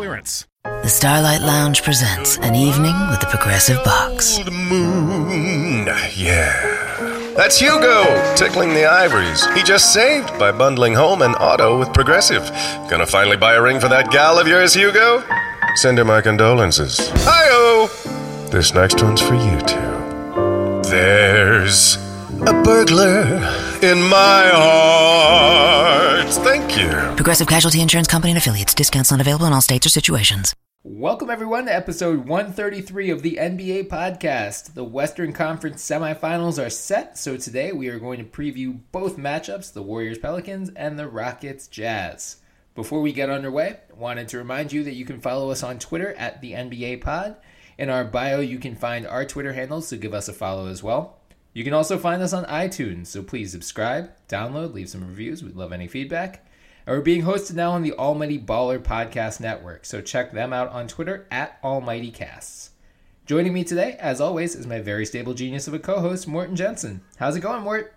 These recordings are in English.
clearance. The Starlight Lounge presents an evening with the Progressive Box. The moon. Yeah. That's Hugo tickling the ivories. He just saved by bundling home and auto with Progressive. Gonna finally buy a ring for that gal of yours, Hugo? Send her my condolences. Hi-oh! This next one's for you too. There's a burglar in my heart. Thank you. Progressive Casualty Insurance Company and affiliates. Discounts not available in all states or situations. Welcome, everyone, to episode 133 of the NBA podcast. The Western Conference semifinals are set, so today we are going to preview both matchups the Warriors Pelicans and the Rockets Jazz. Before we get underway, wanted to remind you that you can follow us on Twitter at the NBA Pod. In our bio, you can find our Twitter handles, so give us a follow as well. You can also find us on iTunes, so please subscribe, download, leave some reviews. We'd love any feedback. And we're being hosted now on the Almighty Baller Podcast Network, so check them out on Twitter at AlmightyCasts. Joining me today, as always, is my very stable genius of a co-host, Morten Jensen. How's it going, Mort?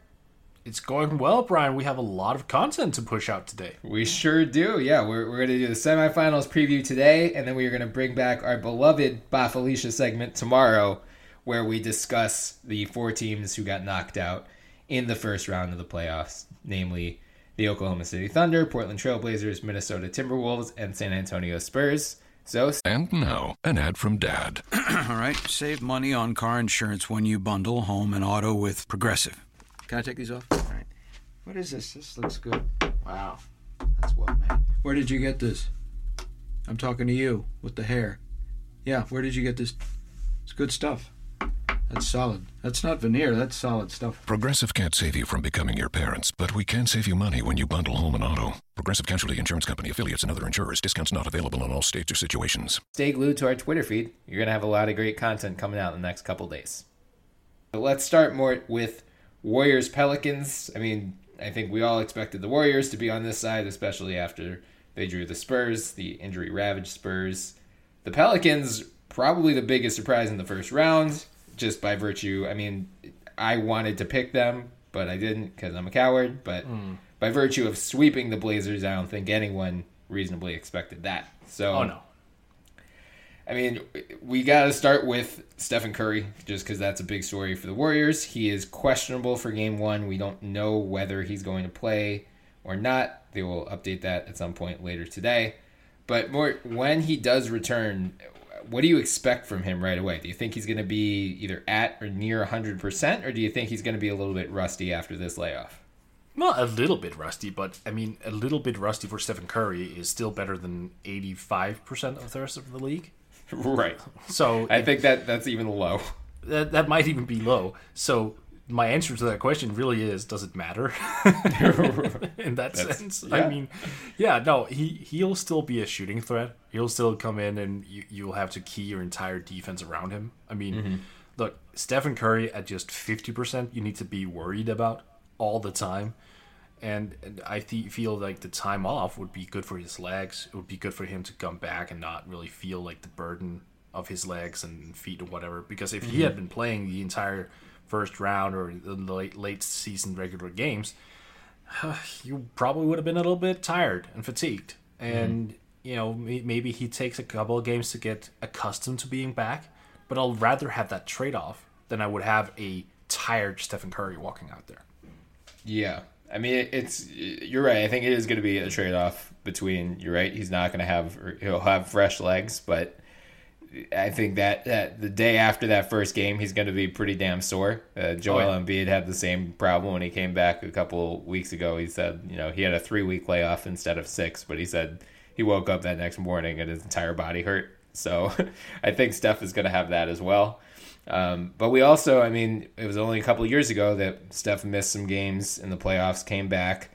It's going well, Bryan. We have a lot of content to push out today. We sure do. Yeah, we're, we're going to do the semifinals preview today, and then we are going to bring back our beloved Bye Felicia segment tomorrow, where we discuss the four teams who got knocked out in the first round of the playoffs, namely the Oklahoma City Thunder, Portland Trailblazers, Minnesota Timberwolves, and San Antonio Spurs. So, And now, an ad from Dad. All right, save money on car insurance when you bundle home and auto with Progressive. Can I take these off? All right. What is this? This looks good. Wow, that's well made. Where did you get this? I'm talking to you with the hair. Yeah, where did you get this? It's good stuff. That's solid. That's not veneer. That's solid stuff. Progressive can't save you from becoming your parents, but we can save you money when you bundle home and auto. Progressive Casualty Insurance Company affiliates and other insurers. Discounts not available in all states or situations. stay glued to our Twitter feed. You're going to have a lot of great content coming out in the next couple days. But let's start Mort with Warriors Pelicans. I mean, I think we all expected the Warriors to be on this side, especially after they drew the Spurs, the injury ravaged Spurs. The Pelicans, probably the biggest surprise in the first round, just by virtue. I mean, I wanted to pick them, but I didn't because I'm a coward. But hmm. by virtue of sweeping the Blazers, I don't think anyone reasonably expected that. So, Oh no. I mean, we got to start with Stephen Curry, just because that's a big story for the Warriors. He is questionable for game one. We don't know whether he's going to play or not. They will update that at some point later today. But Mort, when he does return, what do you expect from him right away? Do you think he's going to be either at or near 100%, or do you think he's going to be a little bit rusty after this layoff? Well, a little bit rusty, but I mean, a little bit rusty for Stephen Curry is still better than 85% of the rest of the league. right. So I think that that's even low. that, that might even be low. So my answer to that question really is does it matter? In that sense. Yeah. i mean yeah no he he'll still be a shooting threat. He'll still come in and you, you'll have to key your entire defense around him. I mean mm-hmm. look stephen curry at just 50% you need to be worried about all the time. And, and i th- feel like the time off would be good for his legs. It would be good for him to come back and not really feel like the burden of his legs and feet or whatever. Because if he mm-hmm. had been playing the entire first round or the late, late season regular games, you probably would have been a little bit tired and fatigued. And, mm-hmm. you know, maybe he takes a couple of games to get accustomed to being back. But I'll rather have that trade off than I would have a tired Stephen Curry walking out there. Yeah. I mean, it's you're right. I think it is going to be a trade off between you're right. He's not going to have he'll have fresh legs, but I think that, that the day after that first game, he's going to be pretty damn sore. Uh, Joel Oh, yeah. Embiid had the same problem when he came back a couple weeks ago. He said, you know, he had a three week layoff instead of six, but he said he woke up that next morning and his entire body hurt. So I think Steph is going to have that as well. Um, but we also, I mean, it was only a couple years ago that Steph missed some games in the playoffs, came back.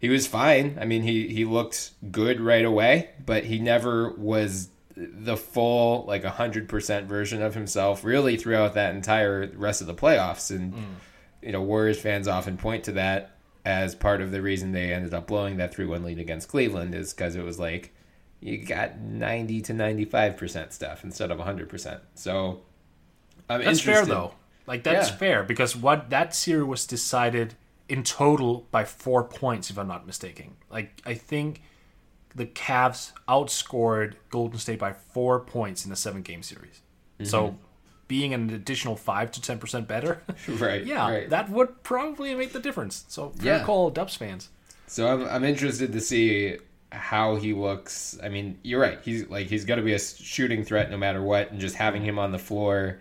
he was fine. I mean, he he looked good right away, but he never was the full like 100% version of himself really throughout that entire rest of the playoffs and mm. you know Warriors fans often point to that as part of the reason they ended up blowing that 3-1 lead against Cleveland is cuz it was like you got 90 to 95% Steph instead of 100%. So I'm That's fair though. Like that's Yeah. fair because what that series was decided in total by four points, if I'm not mistaken. Like I think the Cavs outscored Golden State by four points in a seven game series. Mm-hmm. So being an additional five to ten percent better, Right, yeah, right. that would probably make the difference. So fair Yeah. call, Dubs fans. So I'm I'm interested to see how he looks. I mean, you're right. He's like he's going to be a shooting threat no matter what, and just having him on the floor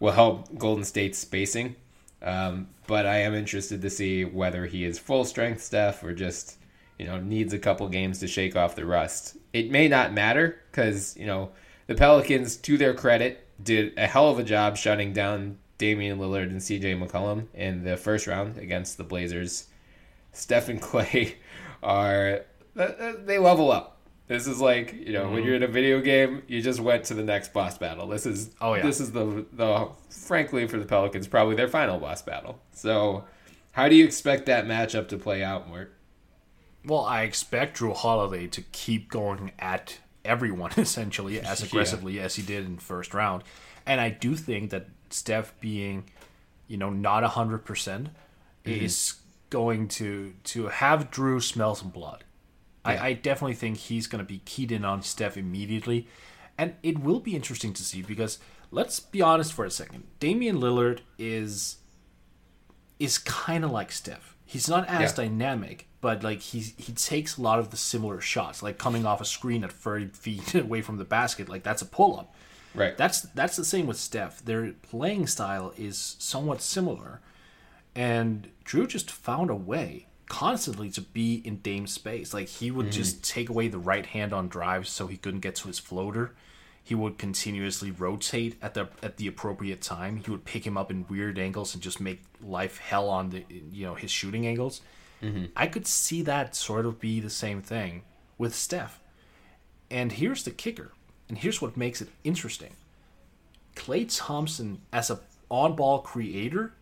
will help Golden State's spacing. Um, but I am interested to see whether he is full strength Steph or just you know needs a couple games to shake off the rust. It may not matter because you know the Pelicans, to their credit, did a hell of a job shutting down Damian Lillard and C.J. McCollum in the first round against the Blazers. Steph and Klay are they level up. This is like you know when mm-hmm. you're in a video game, you just went to the next boss battle. This is Oh, yeah. this is the the frankly for the Pelicans probably their final boss battle. So how do you expect that matchup to play out, Mort? Well, I expect Jrue Holiday to keep going at everyone essentially as aggressively as he did in the first round, and I do think that Steph being, you know, not hundred percent, mm-hmm. is going to to have Jrue smell some blood. I, I definitely think he's going to be keyed in on Steph immediately, and it will be interesting to see because let's be honest for a second. Damian Lillard is is kind of like Steph. He's not as Yeah. dynamic, but like he he takes a lot of the similar shots, like coming off a screen at 30 feet away from the basket, like that's a pull up. Right. That's that's the same with Steph. Their playing style is somewhat similar, and Jrue just found a way constantly to be in Dame's space. Like he would mm-hmm. just take away the right hand on drives so he couldn't get to his floater. He would continuously rotate at the at the appropriate time. He would pick him up in weird angles and just make life hell on the you know his shooting angles. Mm-hmm. I could see that sort of be the same thing with Steph. And here's the kicker, and here's what makes it interesting. Klay Thompson as a on-ball creator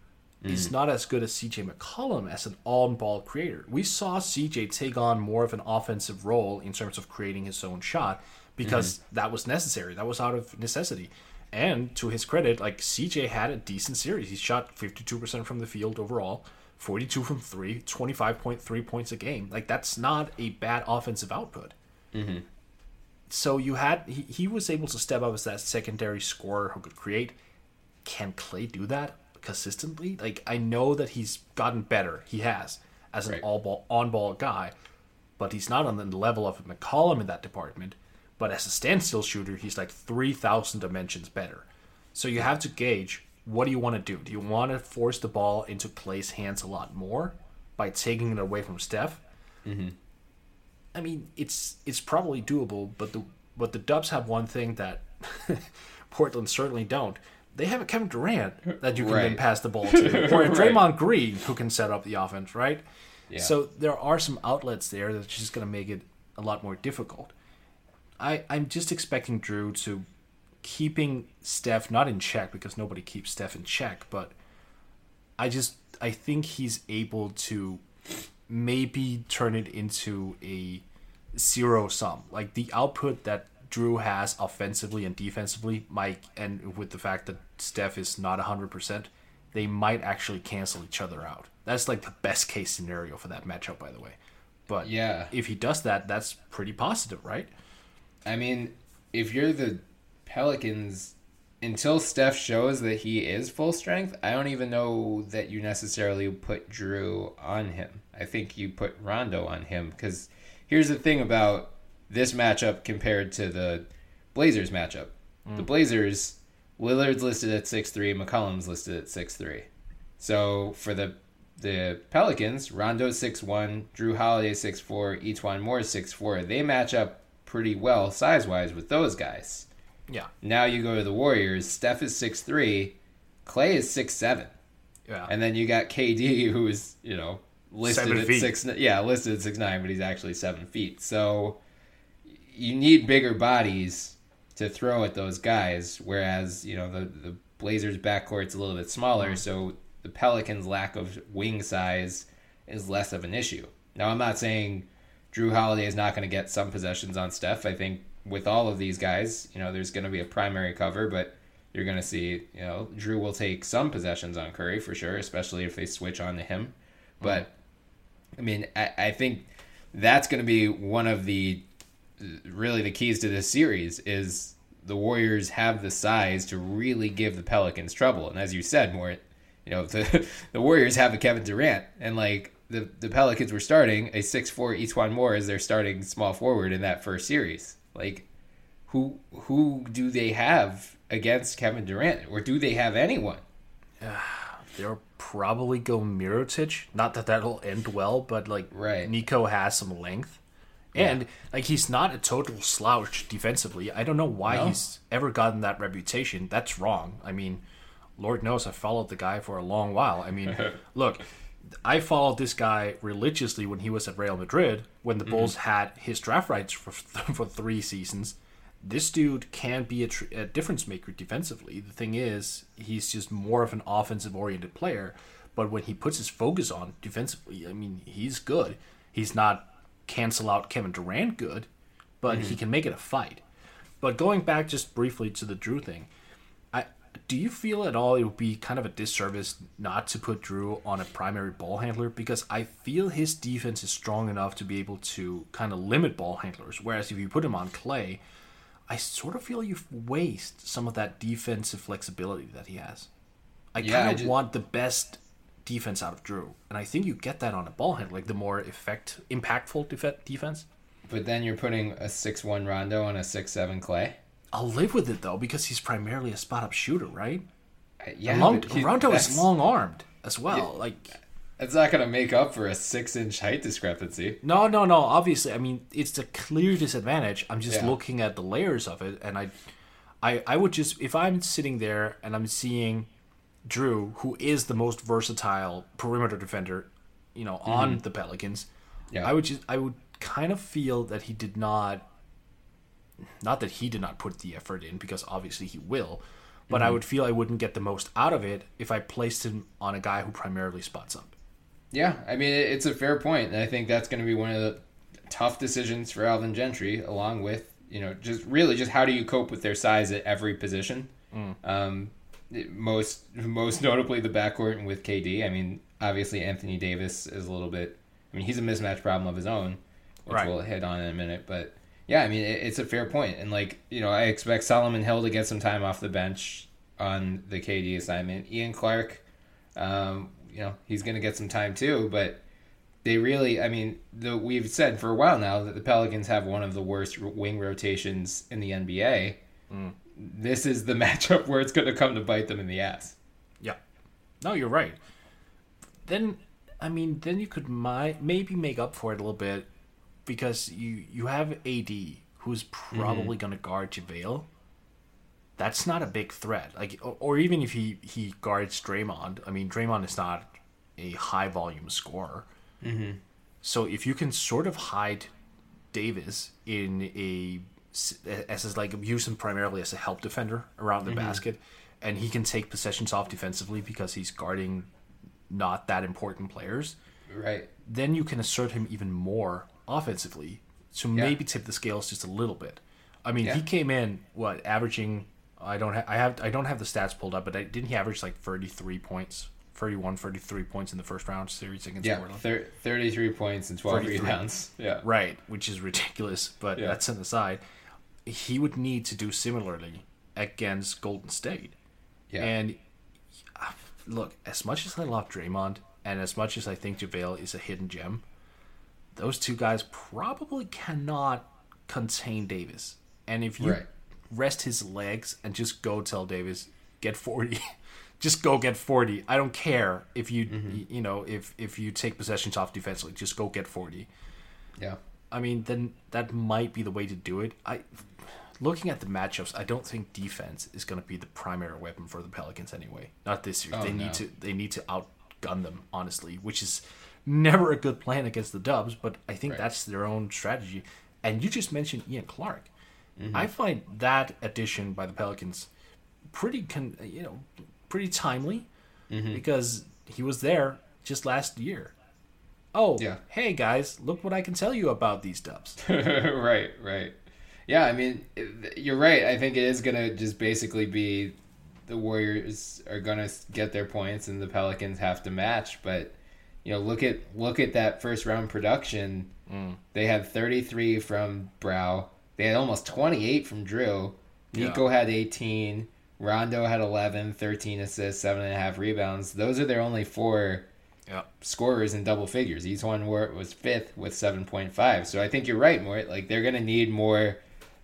is mm-hmm. not as good as CJ McCollum as an on-ball creator. We saw CJ take on more of an offensive role in terms of creating his own shot because mm-hmm. that was necessary. That was out of necessity. And to his credit, like CJ had a decent series. He shot 52% from the field overall, 42 from 3, 25.3 points a game. Like that's not a bad offensive output mm-hmm. so you had he, he was able to step up as that secondary scorer who could create. Can Klay do that consistently? Like I know that he's gotten better. He has as an Right. all ball on ball guy, but he's not on the level of McCollum in that department. But as a standstill shooter, he's like three thousand dimensions better. So you have to gauge what do you want to do? Do you want to force the ball into Klay's hands a lot more by taking it away from Steph? Mm-hmm. I mean, it's it's probably doable, but the but the Dubs have one thing that Portland certainly don't. They have a Kevin Durant that you can then pass the ball to, or a Right. Draymond Green who can set up the offense, right? Yeah. So there are some outlets there that's just going to make it a lot more difficult. I I'm just expecting Jrue to keeping Steph not in check because nobody keeps Steph in check, but I just I think he's able to maybe turn it into a zero sum. Like the output that Jrue has offensively and defensively, Mike, and with the fact that Steph is not 100%, they might actually cancel each other out. That's like the best case scenario for that matchup, by the way. But Yeah. if he does that, that's pretty positive, right? I mean, if you're the Pelicans, until Steph shows that he is full strength, I don't even know that you necessarily put Jrue on him. I think you put Rondo on him because here's the thing about this matchup compared to the Blazers matchup. Mm. The Blazers, Lillard's listed at six three, McCollum's listed at six three. So for the the Pelicans, Rondo six one, Jrue Holiday six four, E'Twaun Moore six four. They match up pretty well size wise with those guys. Yeah. Now you go to the Warriors. Steph is six three, Klay is six seven, Yeah. and then you got KD who is you know listed Seven at feet. six. Yeah, listed at six nine, but he's actually seven feet. So you need bigger bodies to throw at those guys. Whereas you know the the Blazers backcourt's a little bit smaller, mm-hmm. so the Pelicans' lack of wing size is less of an issue. Now I'm not saying Jrue Holiday is not going to get some possessions on Steph. I think with all of these guys, you know, there's going to be a primary cover, but you're going to see, you know, Jrue will take some possessions on Curry for sure, especially if they switch on to him. But I mean, I, I think that's going to be one of the really the keys to this series is the Warriors have the size to really give the Pelicans trouble. And as you said, Mort, you know, the the Warriors have a Kevin Durant, and like the the Pelicans were starting a six four E'Twaun Moore as their starting small forward in that first series. Like, who who do they have against Kevin Durant, or do they have anyone? They'll probably go Mirotic. Not that that'll end well, but like Right. Niko has some length. And like he's not a total slouch defensively. I don't know why No. he's ever gotten that reputation. That's wrong. I mean, Lord knows I followed the guy for a long while. I mean, look, I followed this guy religiously when he was at Real Madrid when the mhm. Bulls had his draft rights for for three seasons. This dude can be a, tr- a difference maker defensively. The thing is, he's just more of an offensive oriented player. But when he puts his focus on defensively, I mean, he's good. He's not cancel out Kevin Durant good, but he mm-hmm. can make it a fight. But going back just briefly to the Jrue thing, do you feel at all it would be kind of a disservice not to put Jrue on a primary ball handler because I feel his defense is strong enough to be able to kind of limit ball handlers. Whereas if you put him on Klay, I sort of feel you waste some of that defensive flexibility that he has. I Yeah, kind of ju- want the best defense out of Jrue, and I think you get that on a ball handler, like the more effect impactful def- defense. But then you're putting a six one Rondo on a six seven Klay. I'll live with it though because he's primarily a spot up shooter, right? Uh, yeah, And Lon- he- Rondo is long armed as well. Like That's not going to make up for a six inch height discrepancy. no, no, no. Obviously, I mean it's a clear disadvantage. I'm just Yeah. looking at the layers of it, and I, I, I would just if I'm sitting there and I'm seeing Jrue, who is the most versatile perimeter defender, you know, on mm-hmm. the Pelicans, Yeah. I would just I would kind of feel that he did not not that he did not put the effort in because obviously he will, but I would feel I wouldn't get the most out of it if I placed him on a guy who primarily spots up. Yeah, I mean it's a fair point, and I think that's going to be one of the tough decisions for Alvin Gentry, along with you know just really just how do you cope with their size at every position. Um, most most notably the backcourt and with KD. I mean, obviously Anthony Davis is a little bit. I mean, he's a mismatch problem of his own, which Right. we'll hit on in a minute. But yeah, I mean, it, it's a fair point, and like you know, I expect Solomon Hill to get some time off the bench on the KD assignment. Ian Clark, um, you know, he's going to get some time too, but they really, I mean, the, we've said for a while now that the Pelicans have one of the worst wing rotations in the NBA. This is the matchup where it's going to come to bite them in the ass. Yeah. No, you're right. Then, I mean, then you could mi- maybe make up for it a little bit because you you have AD who's probably going to guard JaVale. That's not a big threat. Like, or, or even if he he guards Draymond, I mean, Draymond is not a high volume scorer. Mm-hmm. So if you can sort of hide Davis in a as is like use him primarily as a help defender around the basket, and he can take possessions off defensively because he's guarding not that important players. Right. Then you can assert him even more offensively to maybe tip the scales just a little bit. I mean, Yeah. he came in what averaging. I don't have I have I don't have the stats pulled up, but I, didn't he average like thirty three points, 31, 33 points in the first round series against Yeah. Portland? Thir- 33 points and 12 33. rebounds. Yeah. Right, which is ridiculous, but Yeah. that's an aside. He would need to do similarly against Golden State. Yeah. And look, as much as I love Draymond and as much as I think JaVale is a hidden gem, those two guys probably cannot contain Davis. And if you Right. rest his legs and just go tell Davis, get 40, just go get 40. I don't care if you, Mm-hmm. you know, if, if you take possessions off defensively, just go get 40. Yeah. I mean, then that might be the way to do it. I, looking at the matchups, I don't think defense is going to be the primary weapon for the Pelicans anyway. Not this year. Oh, they no. need to they need to outgun them honestly, which is never a good plan against the Dubs, but I think Right. that's their own strategy. And you just mentioned Ian Clark. Mm-hmm. I find that addition by the Pelicans pretty, con- you know, pretty timely Mm-hmm. because he was there just last year. Oh, Yeah. hey guys, look what I can tell you about these Dubs. right, right. Yeah, I mean, you're right. I think it is going to just basically be the Warriors are going to get their points and the Pelicans have to match, but you know, look at look at that first round production. Mm. They had 33 from Brow. They had almost 28 from Jrue. Niko had 18. Rondo had 11, 13 assists, seven and a half rebounds. Those are their only four yeah. scorers in double figures. E'Twaun Moore, was fifth with seven point five. So I think you're right, Mort. Like they're gonna need more.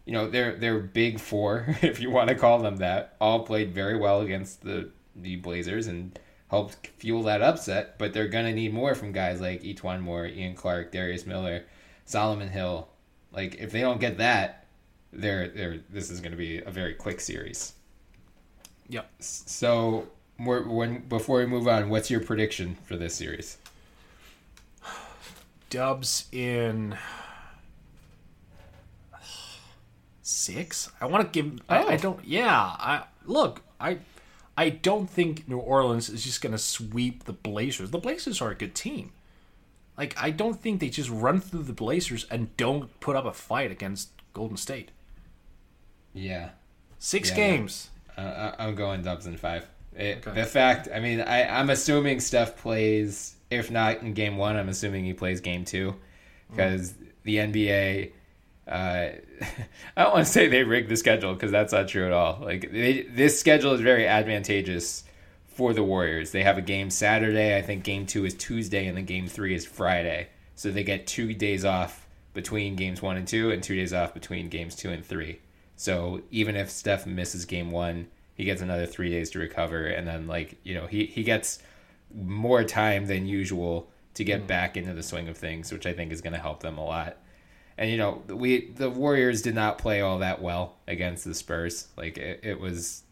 You know, their their big four, if you want to call them that, all played very well against the the Blazers and helped fuel that upset. But they're gonna need more from guys like E'Twaun Moore, Ian Clark, Darius Miller, Solomon Hill. Like if they don't get that, they're they're this is gonna be a very quick series. Yep. So, Mort, when before we move on, what's your prediction for this series? Dubs in six. I want to give. I, I Oh. don't. Yeah. I look. I. I don't think New Orleans is just gonna sweep the Blazers. The Blazers are a good team. Like I don't think they just run through the Blazers and don't put up a fight against Golden State. Yeah, Six Yeah, games. uh, I- I'm going Dubs in five. It, Okay. The fact, I mean, I, I'm assuming Steph plays. If not in game one, I'm assuming he plays game two, because the NBA. Uh, I don't want to say they rigged the schedule because that's not true at all. Like they, this schedule is very advantageous for the Warriors. They have a game Saturday. I think game two is Tuesday, and then game three is Friday. So they get two days off between games one and two, and two days off between games two and three. So even if Steph misses game one, he gets another three days to recover, and then like you know he he gets more time than usual to get back into the swing of things, which I think is going to help them a lot. And you know, we the Warriors did not play all that well against the Spurs. Like it, it was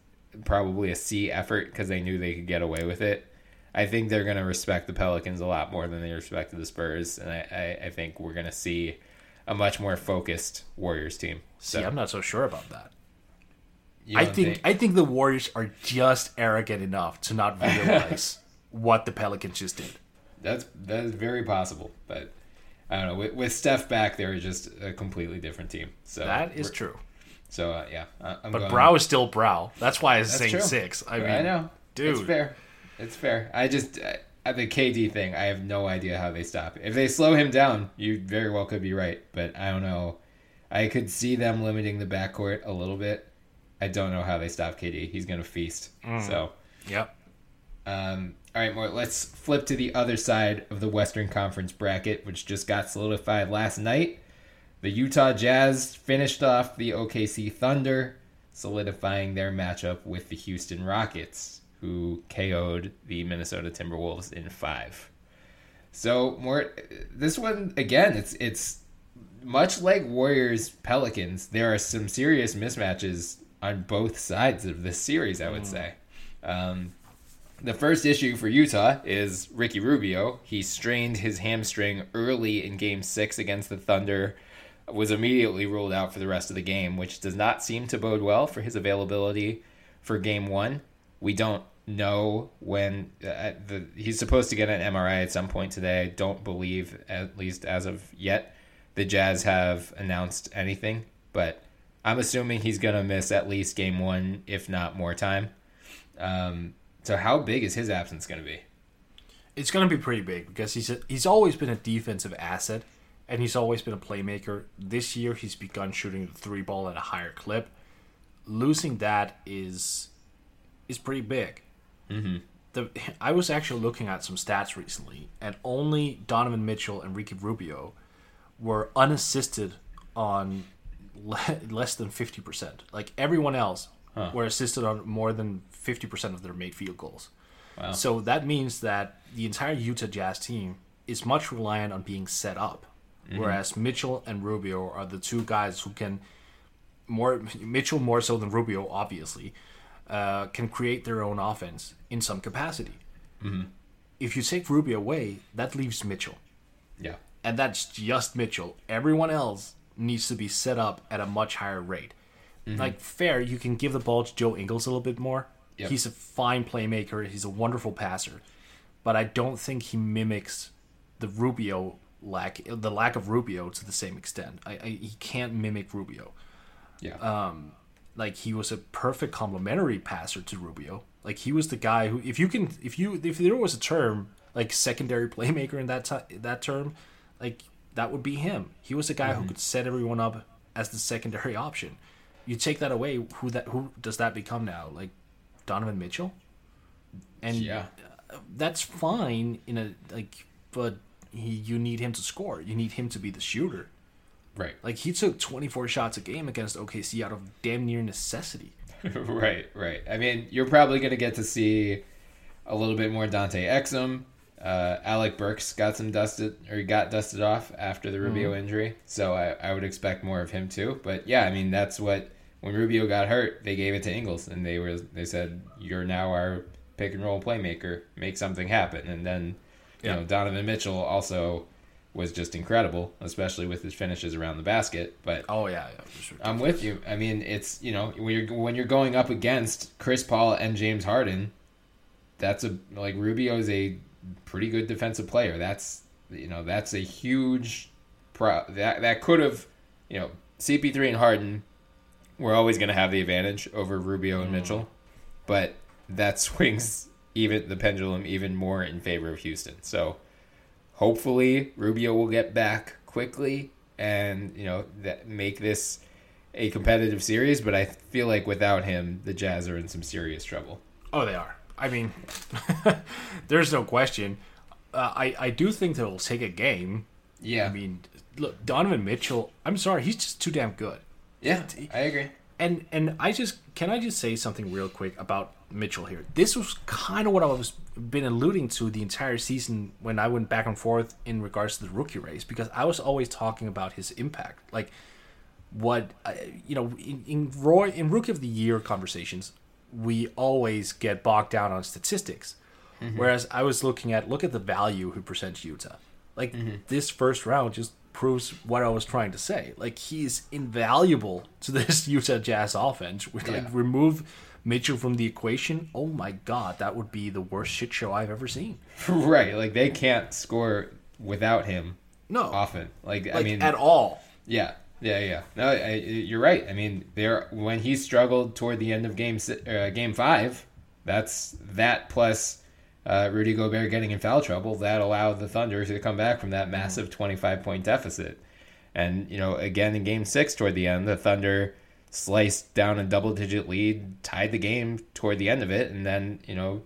probably a C effort because they knew they could get away with it. I think they're going to respect the Pelicans a lot more than they respected the Spurs, and I, I, I think we're going to see a much more focused Warriors team. So See, I'm not so sure about that. I don't think, I think the Warriors are just arrogant enough to not realize what the Pelicans just did. That's that is very possible, but I don't know. With, with Steph back, they're just a completely different team. So That is true. So uh, yeah, I- I'm But Brow is still Brow. That's why I was That's saying true. six. I mean, I know, dude. It's fair. It's fair. I just uh, the KD thing. I have no idea how they stop. If they slow him down, you very well could be right, but I don't know. I could see them limiting the backcourt a little bit. I don't know how they stop KD. He's gonna feast. Mm. So. Yep. Um, all right, Mort. Let's flip to the other side of the Western Conference bracket, which just got solidified last night. The Utah Jazz finished off the OKC Thunder, solidifying their matchup with the Houston Rockets, who KO'd the Minnesota Timberwolves in five. So, Mort this one again. It's it's much like Warriors Pelicans. There are some serious mismatches on both sides of this series. I would say. Um, the first issue for Utah is Ricky Rubio. He strained his hamstring early in game six against the Thunder, was immediately ruled out for the rest of the game, which does not seem to bode well for his availability for game one. We don't know when uh, the, he's supposed to get an MRI at some point today. I don't believe, at least as of yet, the Jazz have announced anything, but I'm assuming he's going to miss at least game one, if not more time. Um, so how big is his absence going to be? It's going to be pretty big because he's a, he's always been a defensive asset and he's always been a playmaker. This year he's begun shooting the three ball at a higher clip. Losing that is is pretty big. Mm-hmm. The I was actually looking at some stats recently, and only Donovan Mitchell and Ricky Rubio were unassisted on le- less than fifty percent. Like everyone else were assisted on more than fifty percent of their made field goals. So that means that the entire Utah Jazz team is much reliant on being set up, whereas Mitchell and Rubio are the two guys who can more Mitchell more so than Rubio, obviously, uh, can create their own offense in some capacity. if you take Rubio away, that leaves Mitchell. Yeah. And that's just Mitchell. Everyone else needs to be set up at a much higher rate. Mm-hmm. Like, fair, you can give the ball to Joe Ingles a little bit more. Yep. He's a fine playmaker, he's a wonderful passer. But I don't think he mimics the Rubio lack, the lack of Rubio to the same extent. I, I He can't mimic Rubio Yeah. like he was a perfect complementary passer to Rubio. Like he was the guy who, if you can, if you, if there was a term like secondary playmaker in that ti that term, like that would be him. He was a guy Mm-hmm. who could set everyone up as the secondary option. You take that away, who that who does that become now? Like Donovan Mitchell, and yeah. that's fine in a like, but he you need him to score. You need him to be the shooter. Right. Like he took 24 shots a game against OKC out of damn near necessity. right, right. I mean, you're probably going to get to see a little bit more Dante Exum. Uh, Alec Burks got some dusted, or he got dusted off after the Rubio injury, so I, I would expect more of him too. But yeah, I mean, that's what when Rubio got hurt, they gave it to Ingles, and they were they said, "You're now our pick and roll playmaker, make something happen." And then, you Yeah. know, Donovan Mitchell also was just incredible, especially with his finishes around the basket. But Oh yeah, yeah. for sure. I'm with you. I mean, it's you know when you're when you're going up against Chris Paul and James Harden, that's a like Rubio is a pretty good defensive player. That's you know that's a huge pro that that could have you know CP3 and Harden were always going to have the advantage over Rubio and Mitchell, but that swings even the pendulum even more in favor of Houston. So hopefully Rubio will get back quickly and you know that make this a competitive series. But I feel like without him, the Jazz are in some serious trouble. Oh, they are. I mean, there's no question. Uh, I I do think that it'll take a game. Yeah, I mean, look, Donovan Mitchell. I'm sorry, he's just too damn good. Yeah, I agree. And and I just can I just say something real quick about Mitchell here. This was kind of what I was been alluding to the entire season when I went back and forth in regards to the rookie race because I was always talking about his impact, like what uh, you know in, in Roy in rookie of the year conversations, we always get bogged down on statistics, whereas I was looking at look at the value he presents Utah. Like this first round just proves what I was trying to say. Like he's invaluable to this Utah Jazz offense. We like Yeah. remove Mitchell from the equation. Oh my god, that would be the worst shit show I've ever seen. right, like they can't score without him No, often. Like, I mean, at all. Yeah, yeah, yeah. No, I, you're right. I mean, there when he struggled toward the end of game uh, game five, that's that plus uh, Rudy Gobert getting in foul trouble that allowed the Thunder to come back from that massive 25 point deficit. And you know, again in game six toward the end, the Thunder sliced down a double digit lead, tied the game toward the end of it, and then you know.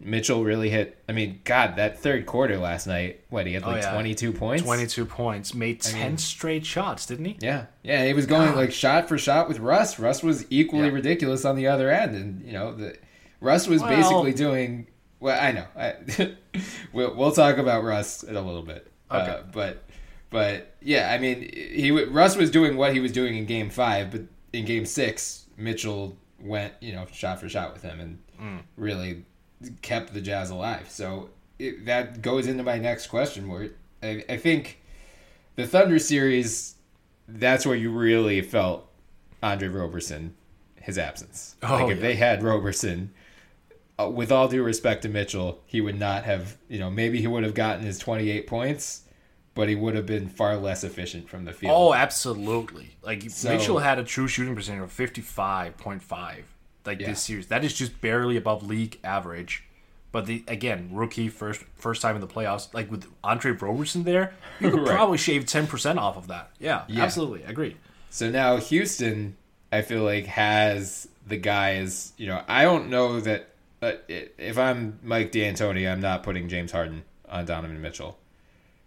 Mitchell really hit. I mean, God, that third quarter last night. What he had like Oh, yeah. 22 points. 22 points, made 10 straight shots, didn't he? Yeah, yeah, he was going like shot for shot with Russ. Russ was equally Yeah. ridiculous on the other end, and you know the Russ was Well- basically doing. Well, I know. I, we'll, we'll talk about Russ in a little bit. Uh, but but yeah, I mean, he Russ was doing what he was doing in Game Five, but in Game Six, Mitchell went you know shot for shot with him and Mm. really kept the Jazz alive. So it, that goes into my next question, where I, I think the Thunder series, that's where you really felt Andre Roberson, his absence. Oh, like if yeah. they had Roberson, uh, with all due respect to Mitchell, he would not have. You know, maybe he would have gotten his twenty eight points, but he would have been far less efficient from the field. Oh, absolutely. Like So- Mitchell had a true shooting percentage of 55.5 like Yeah. this series. That is just barely above league average. But the again, rookie first first time in the playoffs, like with Andre Roberson there, you could Right. probably shave 10% off of that. Yeah, Yeah. absolutely. Agreed. So now Houston, I feel like has the guys. You know, I don't know that. If I'm Mike D'Antoni, I'm not putting James Harden on Donovan Mitchell.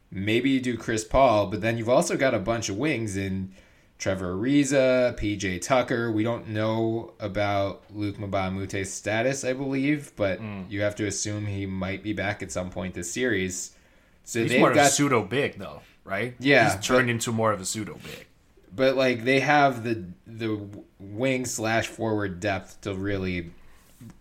Maybe you do Chris Paul, but then you've also got a bunch of wings in Trevor Ariza, PJ Tucker. We don't know about Luc Mbah a Moute's status, I believe, but hmm. you have to assume he might be back at some point this series. So He's they've more of a got pseudo big though, right? Yeah, He's turned but- into more of a pseudo big. but like they have the the wing slash forward depth to really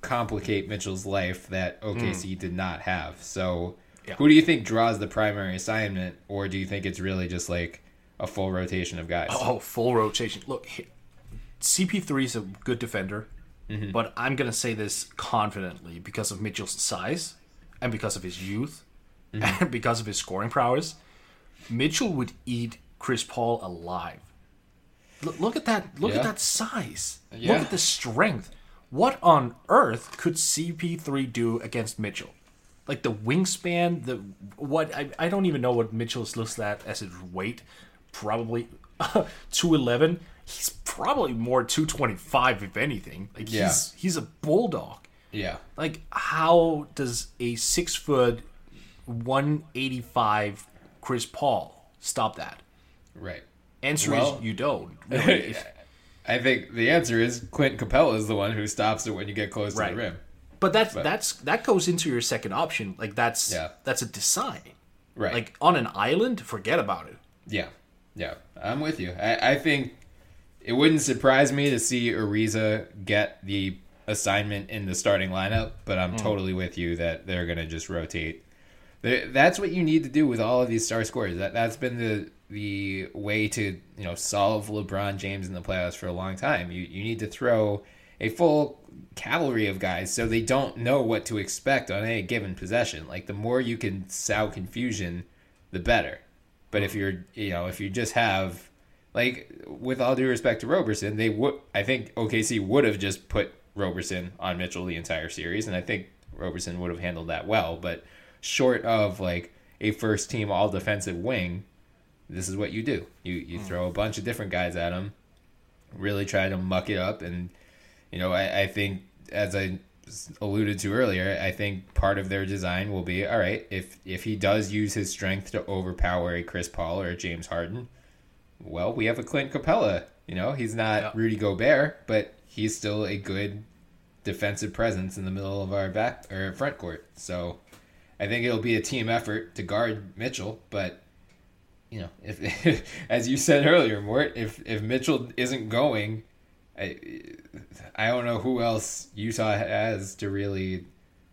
complicate Mitchell's life that OKC hmm. did not have. So, Yeah. who do you think draws the primary assignment, or do you think it's really just like a full rotation of guys? Oh, oh full rotation. Look, CP3 is a good defender, mm-hmm. but I'm going to say this confidently because of Mitchell's size and because of his youth mm-hmm. and because of his scoring prowess. Mitchell would eat Chris Paul alive. Look, look at that. Look Yeah. at that size. Yeah. Look at the strength. What on earth could CP3 do against Mitchell? Like the wingspan, the what I, I don't even know what Mitchell's looks at as his weight. Probably two eleven. He's probably more two twenty five if anything. Like Yeah. he's he's a bulldog. yeah, Like how does a six foot one eighty five Chris Paul stop that? right. Answer Well- is you don't. Really. I think the answer is Clint Capela is the one who stops it when you get close to the rim. But that's that's that goes into your second option. Like that's Yeah. that's a design. Right. Like on an island, forget about it. Yeah, yeah, I'm with you. I, I think it wouldn't surprise me to see Ariza get the assignment in the starting lineup, but I'm mm. totally with you that they're gonna just rotate. That's what you need to do with all of these star scorers. That that's been the the way to you know solve LeBron James in the playoffs for a long time. You you need to throw a full cavalry of guys so they don't know what to expect on any given possession. Like the more you can sow confusion, the better. But if you're, you know, if you just have, like, with all due respect to Roberson, they would, I think OKC would have just put Roberson on Mitchell the entire series, and I think Roberson would have handled that well. But short of like a first team all defensive wing, this is what you do. You you hmm. throw a bunch of different guys at him, really try to muck it up, and you know, I, I think as I alluded to earlier, I think part of their design will be all right if if he does use his strength to overpower a Chris Paul or a James Harden. Well, we have a Clint Capela. You know, he's not Yeah. Rudy Gobert, but he's still a good defensive presence in the middle of our back or front court. So I think it'll be a team effort to guard Mitchell, but you know, if as you said earlier, Mort, if if Mitchell isn't going, I I don't know who else Utah has to really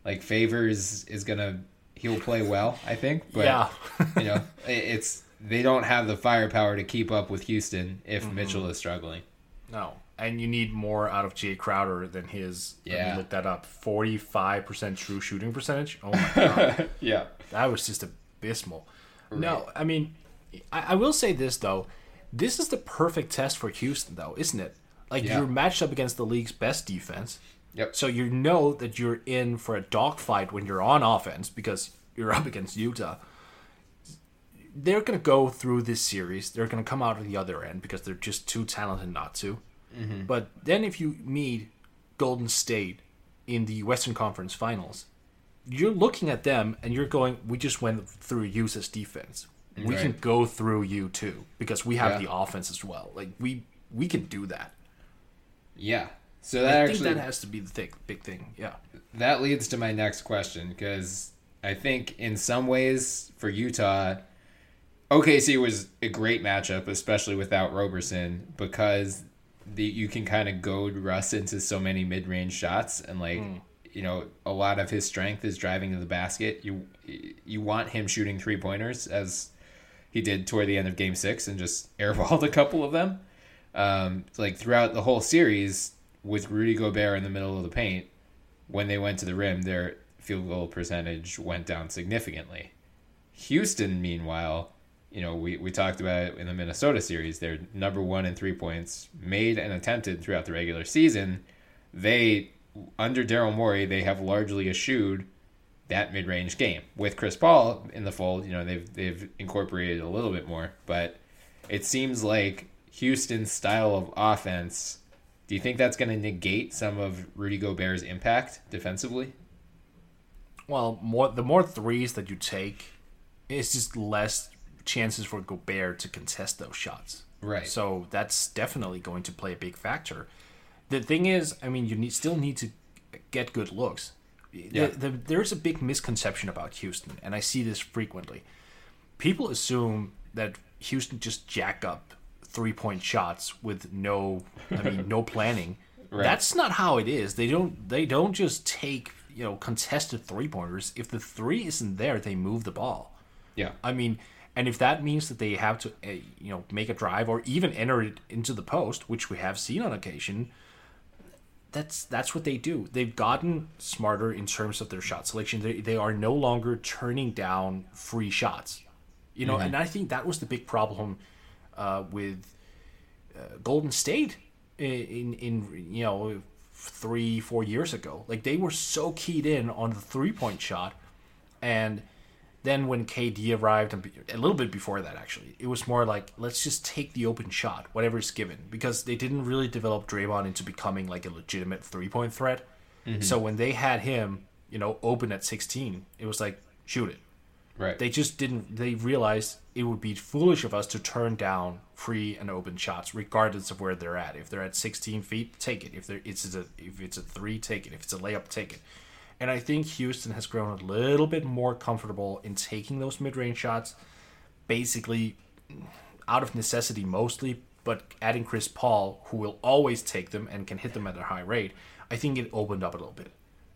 like favors is gonna he'll play well, I think. But Yeah. you know, it's they don't have the firepower to keep up with Houston if Mm-hmm. Mitchell is struggling. No. And you need more out of Jae Crowder than his. Yeah. look that up. Forty-five percent true shooting percentage. Oh my god, Yeah. that was just abysmal. No, I mean, I, I will say this though. This is the perfect test for Houston, though, isn't it? Like Yeah. you're matched up against the league's best defense. Yep. So you know that you're in for a dogfight when you're on offense because you're up against Utah. They're going to go through this series. They're going to come out on the other end because they're just too talented not to. Mm-hmm. But then if you meet Golden State in the Western Conference Finals, you're looking at them and you're going, we just went through Utah's defense. We can go through you too because we have Yeah. the offense as well. Like we we can do that. Yeah. So that I actually think that has to be the thing, big thing. Yeah. that leads to my next question because I think in some ways for Utah, OKC was a great matchup, especially without Roberson, because the you can kind of goad Russ into so many mid range shots, and like hmm. you know a lot of his strength is driving to the basket. You you want him shooting three pointers as he did toward the end of Game Six and just airballed a couple of them. Um, like throughout the whole series with Rudy Gobert in the middle of the paint, when they went to the rim, their field goal percentage went down significantly. Houston, meanwhile, you know, we, we talked about it in the Minnesota series. They're number one in three points, made and attempted throughout the regular season. They, under Daryl Morey, they have largely eschewed that mid range game. With Chris Paul in the fold, you know, they've they've incorporated a little bit more, but it seems like Houston's style of offense. Do you think that's going to negate some of Rudy Gobert's impact defensively? Well, more the more threes that you take, it's just less chances for Gobert to contest those shots. Right. So that's definitely going to play a big factor. The thing is, I mean, you need, still need to get good looks. Yeah. The, the, there's a big misconception about Houston, and I see this frequently. People assume that Houston just jack up three point shots with no, I mean, no planning, Right. That's not how it is. They don't. They don't just take you know contested three pointers. If the three isn't there, they move the ball. Yeah. I mean, and if that means that they have to, uh, you know, make a drive or even enter it into the post, which we have seen on occasion, that's that's what they do. They've gotten smarter in terms of their shot selection. They they are no longer turning down free shots, you know. And I think that was the big problem uh, with uh, Golden State in, in in you know three four years ago. Like they were so keyed in on the three point shot, and then when KD arrived, and a little bit before that actually, it was more like let's just take the open shot, whatever is given, because they didn't really develop Draymond into becoming like a legitimate three point threat. Mm-hmm. So when they had him, you know, open at 16, it was like shoot it. Right. They just didn't. They realized it would be foolish of us to turn down free and open shots, regardless of where they're at. If they're at 16 feet, take it. If they're it's a if it's a three, take it. If it's a layup, take it. And I think Houston has grown a little bit more comfortable in taking those mid-range shots, basically out of necessity mostly, but adding Chris Paul, who will always take them and can hit them at a high rate, I think it opened up a little bit.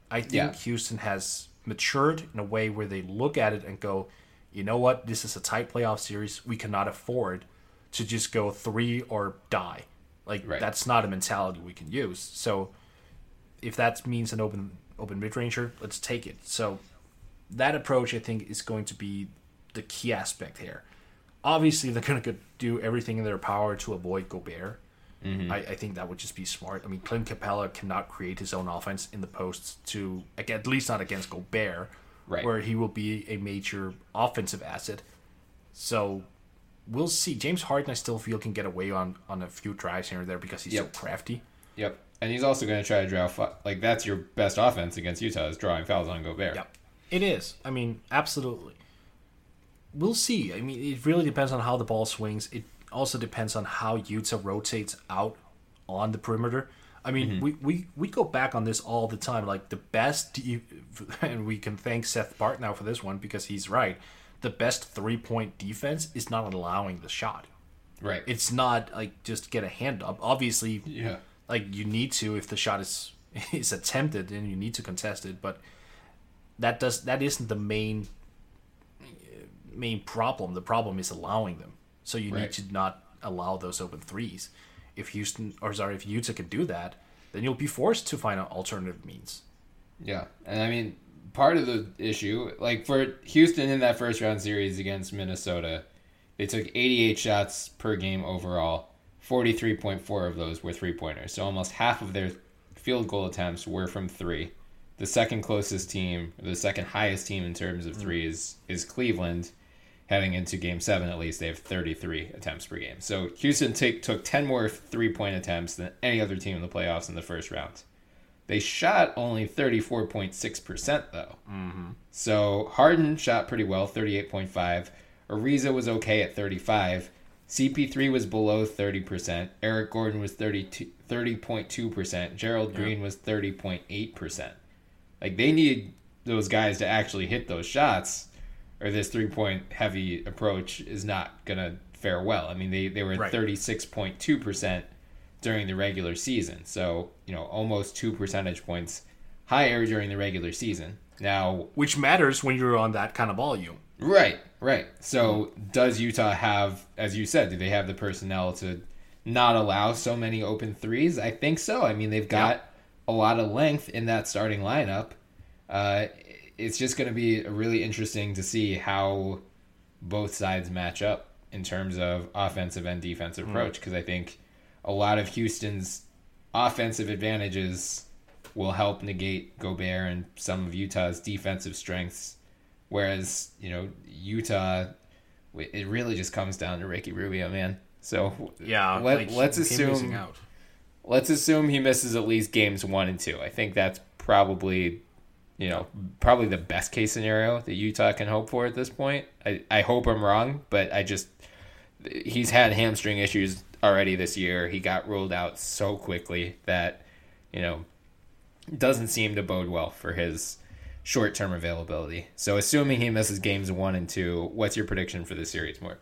I think Yeah. Houston has matured in a way where they look at it and go, you know what, this is a tight playoff series. We cannot afford to just go three or die. Like Right. that's not a mentality we can use. So if that means an open open mid ranger, let's take it. So that approach I think is going to be the key aspect here. Obviously they're gonna do everything in their power to avoid Gobert. Mm-hmm. I, I think that would just be smart. I mean, Clint Capela cannot create his own offense in the posts to at least not against Gobert, Right. where he will be a major offensive asset. So we'll see. James Harden, I still feel can get away on on a few drives here and there because he's Yep. so crafty. Yep. And he's also going to try to draw fou- like that's your best offense against Utah is drawing fouls on Gobert. Yeah, it is. I mean, absolutely. We'll see. I mean, it really depends on how the ball swings. It also depends on how Utah rotates out on the perimeter. I mean, mm-hmm. we, we, we go back on this all the time. Like the best, de- and we can thank Seth Bart now for this one because he's right. The best three point defense is not allowing the shot. Right. It's not like just get a hand up. Obviously, yeah. Like you need to if the shot is is attempted and you need to contest it but that does that isn't the main main problem. The problem is allowing them. So you Right. need to not allow those open threes. If houston or sorry if utah can do that then you'll be forced to find an alternative means. Yeah, and I mean, part of the issue, like for Houston in that first round series against Minnesota, they took 88 shots per game overall. 43.4 of those were three pointers, so almost half of their field goal attempts were from three. The second closest team, the second highest team in terms of threes, is Cleveland. Heading into Game Seven, at least they have 33 attempts per game. So Houston take, took 10 more three point attempts than any other team in the playoffs in the first round. They shot only 34.6%, though. Mm-hmm. So Harden shot pretty well, 38.5. Ariza was okay at 35. CP3 was below 30%. Eric Gordon was 32, 30.2%. Gerald Green was 30.8%. Like, they need those guys to actually hit those shots, or this three point heavy approach is not going to fare well. I mean, they, they were Right. 36.2% during the regular season. So, you know, almost two percentage points higher during the regular season. Now, which matters when you're on that kind of volume right, right. So, does Utah have, as you said, do they have the personnel to not allow so many open threes? I think so. I mean, they've got a lot of length in that starting lineup. Uh, it's just going to be really interesting to see how both sides match up in terms of offensive and defensive approach because I think a lot of Houston's offensive advantages will help negate Gobert and some of Utah's defensive strengths. Whereas, you know, Utah, it really just comes down to Ricky Rubio, man. So yeah let, like, let's him missing assume let's assume he misses at least games one and two. I think that's probably, you know, probably the best case scenario that Utah can hope for at this point. I, I hope I'm wrong, but I just he's had hamstring issues already this year. He got ruled out so quickly that, you know, doesn't seem to bode well for his short term availability. So assuming he misses games one and two, what's your prediction for this series, Mort?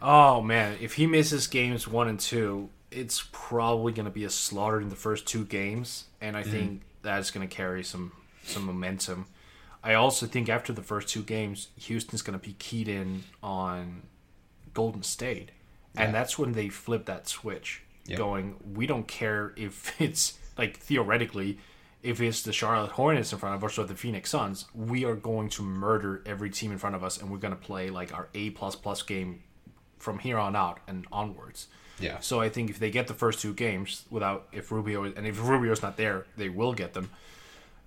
Oh man, if he misses games one and two, it's probably going to be a slaughter in the first two games, and I mm. think that's going to carry some some momentum. I also think after the first two games, Houston's going to be keyed in on Golden State, and that's when they flip that switch, Yep. going, we don't care if it's like theoretically. If it's the Charlotte Hornets in front of us or the Phoenix Suns, we are going to murder every team in front of us, and we're going to play like our A plus plus game from here on out and onwards. Yeah. So I think if they get the first two games without if Rubio and if Rubio's not there, they will get them.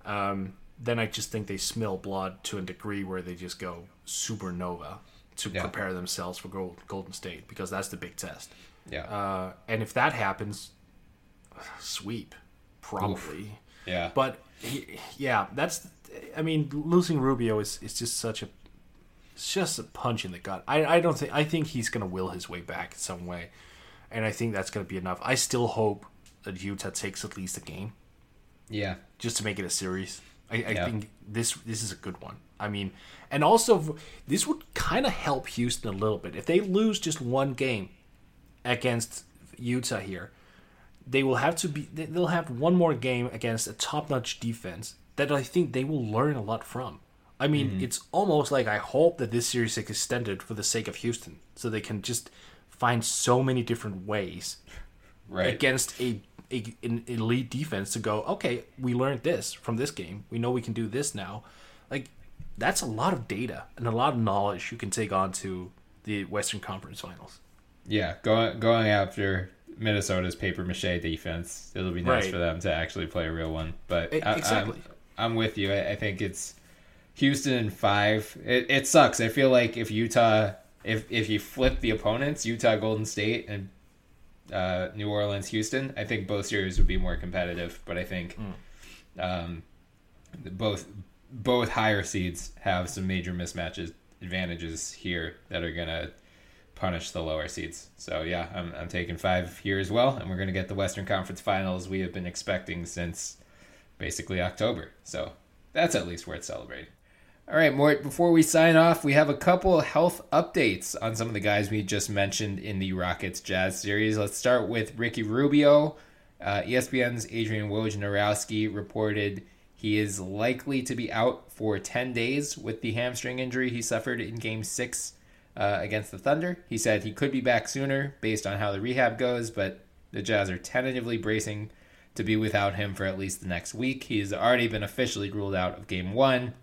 Um, then I just think they smell blood to a degree where they just go supernova to Yeah. prepare themselves for Gold, Golden State because that's the big test. Yeah. Uh, and if that happens, sweep probably. yeah. But he, yeah, that's. I mean, losing Rubio is is just such a. It's just a punch in the gut. I, I don't think I think he's gonna will his way back in some way, and I think that's gonna be enough. I still hope that Utah takes at least a game yeah. just to make it a series. I, I Yeah. think this this is a good one. I mean, and also this would kind of help Houston a little bit if they lose just one game against Utah here. They will have to be. they- They'll have one more game against a top-notch defense that I think they will learn a lot from. I mean, Mm-hmm. it's almost like I hope that this series is extended for the sake of Houston, so they can just find so many different ways Right. against a, a an elite defense to go, okay, we learned this from this game. We know we can do this now. Like that's a lot of data and a lot of knowledge you can take on to the Western Conference Finals. Yeah, going going after Minnesota's paper mache defense, it'll be nice Right. for them to actually play a real one. But E- I, exactly. I'm, I'm with you. I, I think it's Houston five. It, it sucks. I feel like if Utah, if if you flip the opponents, Utah, Golden State, and uh, New Orleans, Houston, I think both series would be more competitive. But I think um, both both higher seeds have some major mismatches advantages here that are gonna punish the lower seeds. So yeah, I'm I'm taking five here as well, and we're gonna get the Western Conference Finals we have been expecting since basically October. So that's at least worth celebrating. All right, Mort, before we sign off, we have a couple health updates on some of the guys we just mentioned in the Rockets Jazz series. Let's start with Ricky Rubio. Uh, ESPN's Adrian Wojnarowski reported he is likely to be out for 10 days with the hamstring injury he suffered in Game 6 uh, against the Thunder. He said he could be back sooner based on how the rehab goes, but the Jazz are tentatively bracing to be without him for at least the next week. He's already been officially ruled out of Game 1.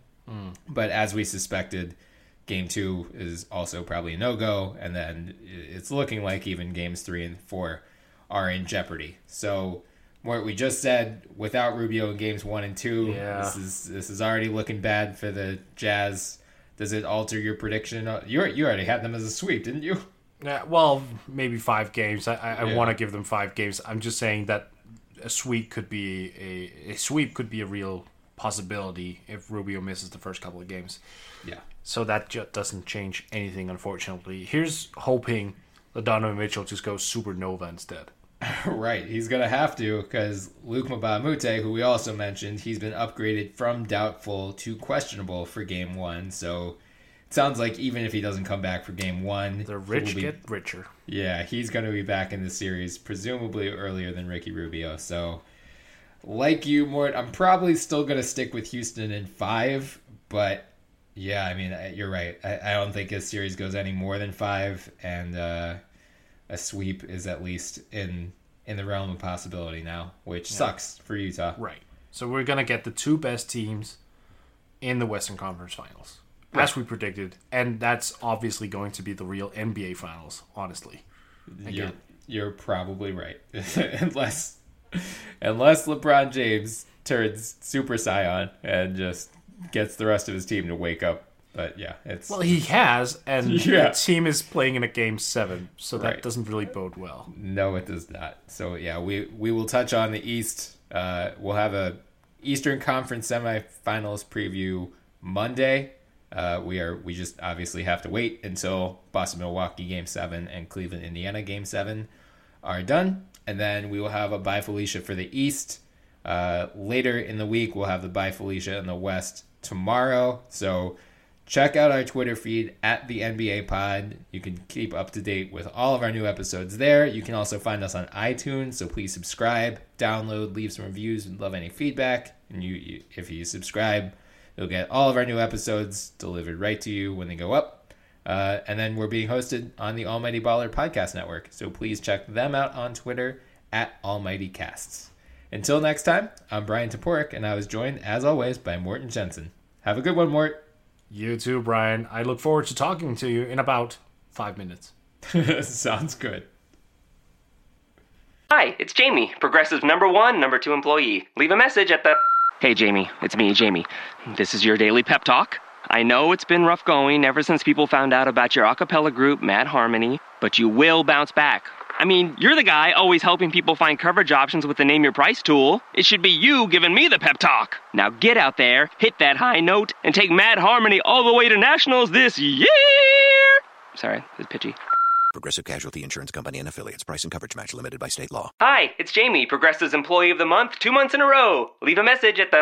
But as we suspected, game two is also probably a no go, and then it's looking like even games three and four are in jeopardy. So, what we just said, without Rubio in games one and two, Yeah. this is this is already looking bad for the Jazz. Does it alter your prediction? Uh, you you already had them as a sweep, didn't you? Yeah, well, maybe five games. I, I, I Yeah. want to give them five games. I'm just saying that a sweep could be a, a sweep could be a real possibility if Rubio misses the first couple of games. Yeah. So that just doesn't change anything, unfortunately. Here's hoping that Donovan Mitchell just goes supernova instead. Right, he's gonna have to because Luc Mbah a Moute, who we also mentioned, he's been upgraded from doubtful to questionable for Game One. So it sounds like even if he doesn't come back for Game One, The rich be- get richer. yeah, he's gonna be back in the series, presumably earlier than Ricky Rubio. So, like you, Mort, I'm probably still gonna stick with Houston in five, but yeah, I mean you're right. I, I don't think his series goes any more than five, and uh, a sweep is at least in in the realm of possibility now, which sucks for Utah. Right. So we're gonna get the two best teams in the Western Conference Finals, as we predicted, and that's obviously going to be the real NBA Finals. Honestly, You're, you're probably right, unless unless LeBron James turns Super Saiyan and just gets the rest of his team to wake up. But yeah, it's well, he has, and Yeah. the team is playing in a game seven, so that Right. doesn't really bode well. No, it does not. So yeah, we we will touch on the East. Uh, we'll have a Eastern Conference semifinals preview Monday. Uh, we are we just obviously have to wait until Boston Milwaukee game seven and Cleveland Indiana game seven are done, and then we will have a bye Felicia for the East. Uh, later in the week, we'll have the bye Felicia in the West tomorrow. So check out our Twitter feed at the NBA Pod. You can keep up to date with all of our new episodes there. You can also find us on iTunes, so please subscribe, download, leave some reviews. We'd love any feedback. And you, you if you subscribe, you'll get all of our new episodes delivered right to you when they go up. Uh, and then we're being hosted on the Almighty Baller Podcast Network, so please check them out on Twitter at Almighty Casts. Until next time, I'm Bryan Toporek, and I was joined, as always, by Morten Jensen. Have a good one, Mort. You too, Bryan. I look forward to talking to you in about five minutes. Sounds good. Hi, it's Jamie, Progressive number one, number two employee. Leave a message at the. Hey, Jamie, it's me, Jamie. This is your daily pep talk. I know it's been rough going ever since people found out about your a cappella group, Mad Harmony, but you will bounce back. I mean, you're the guy always helping people find coverage options with the Name Your Price tool. It should be you giving me the pep talk. Now get out there, hit that high note, and take Mad Harmony all the way to nationals this year! Sorry, it's pitchy. Progressive Casualty Insurance Company and affiliates. Price and coverage match limited by state law. Hi, it's Jamie, Progressive's Employee of the Month, two months in a row. Leave a message at the.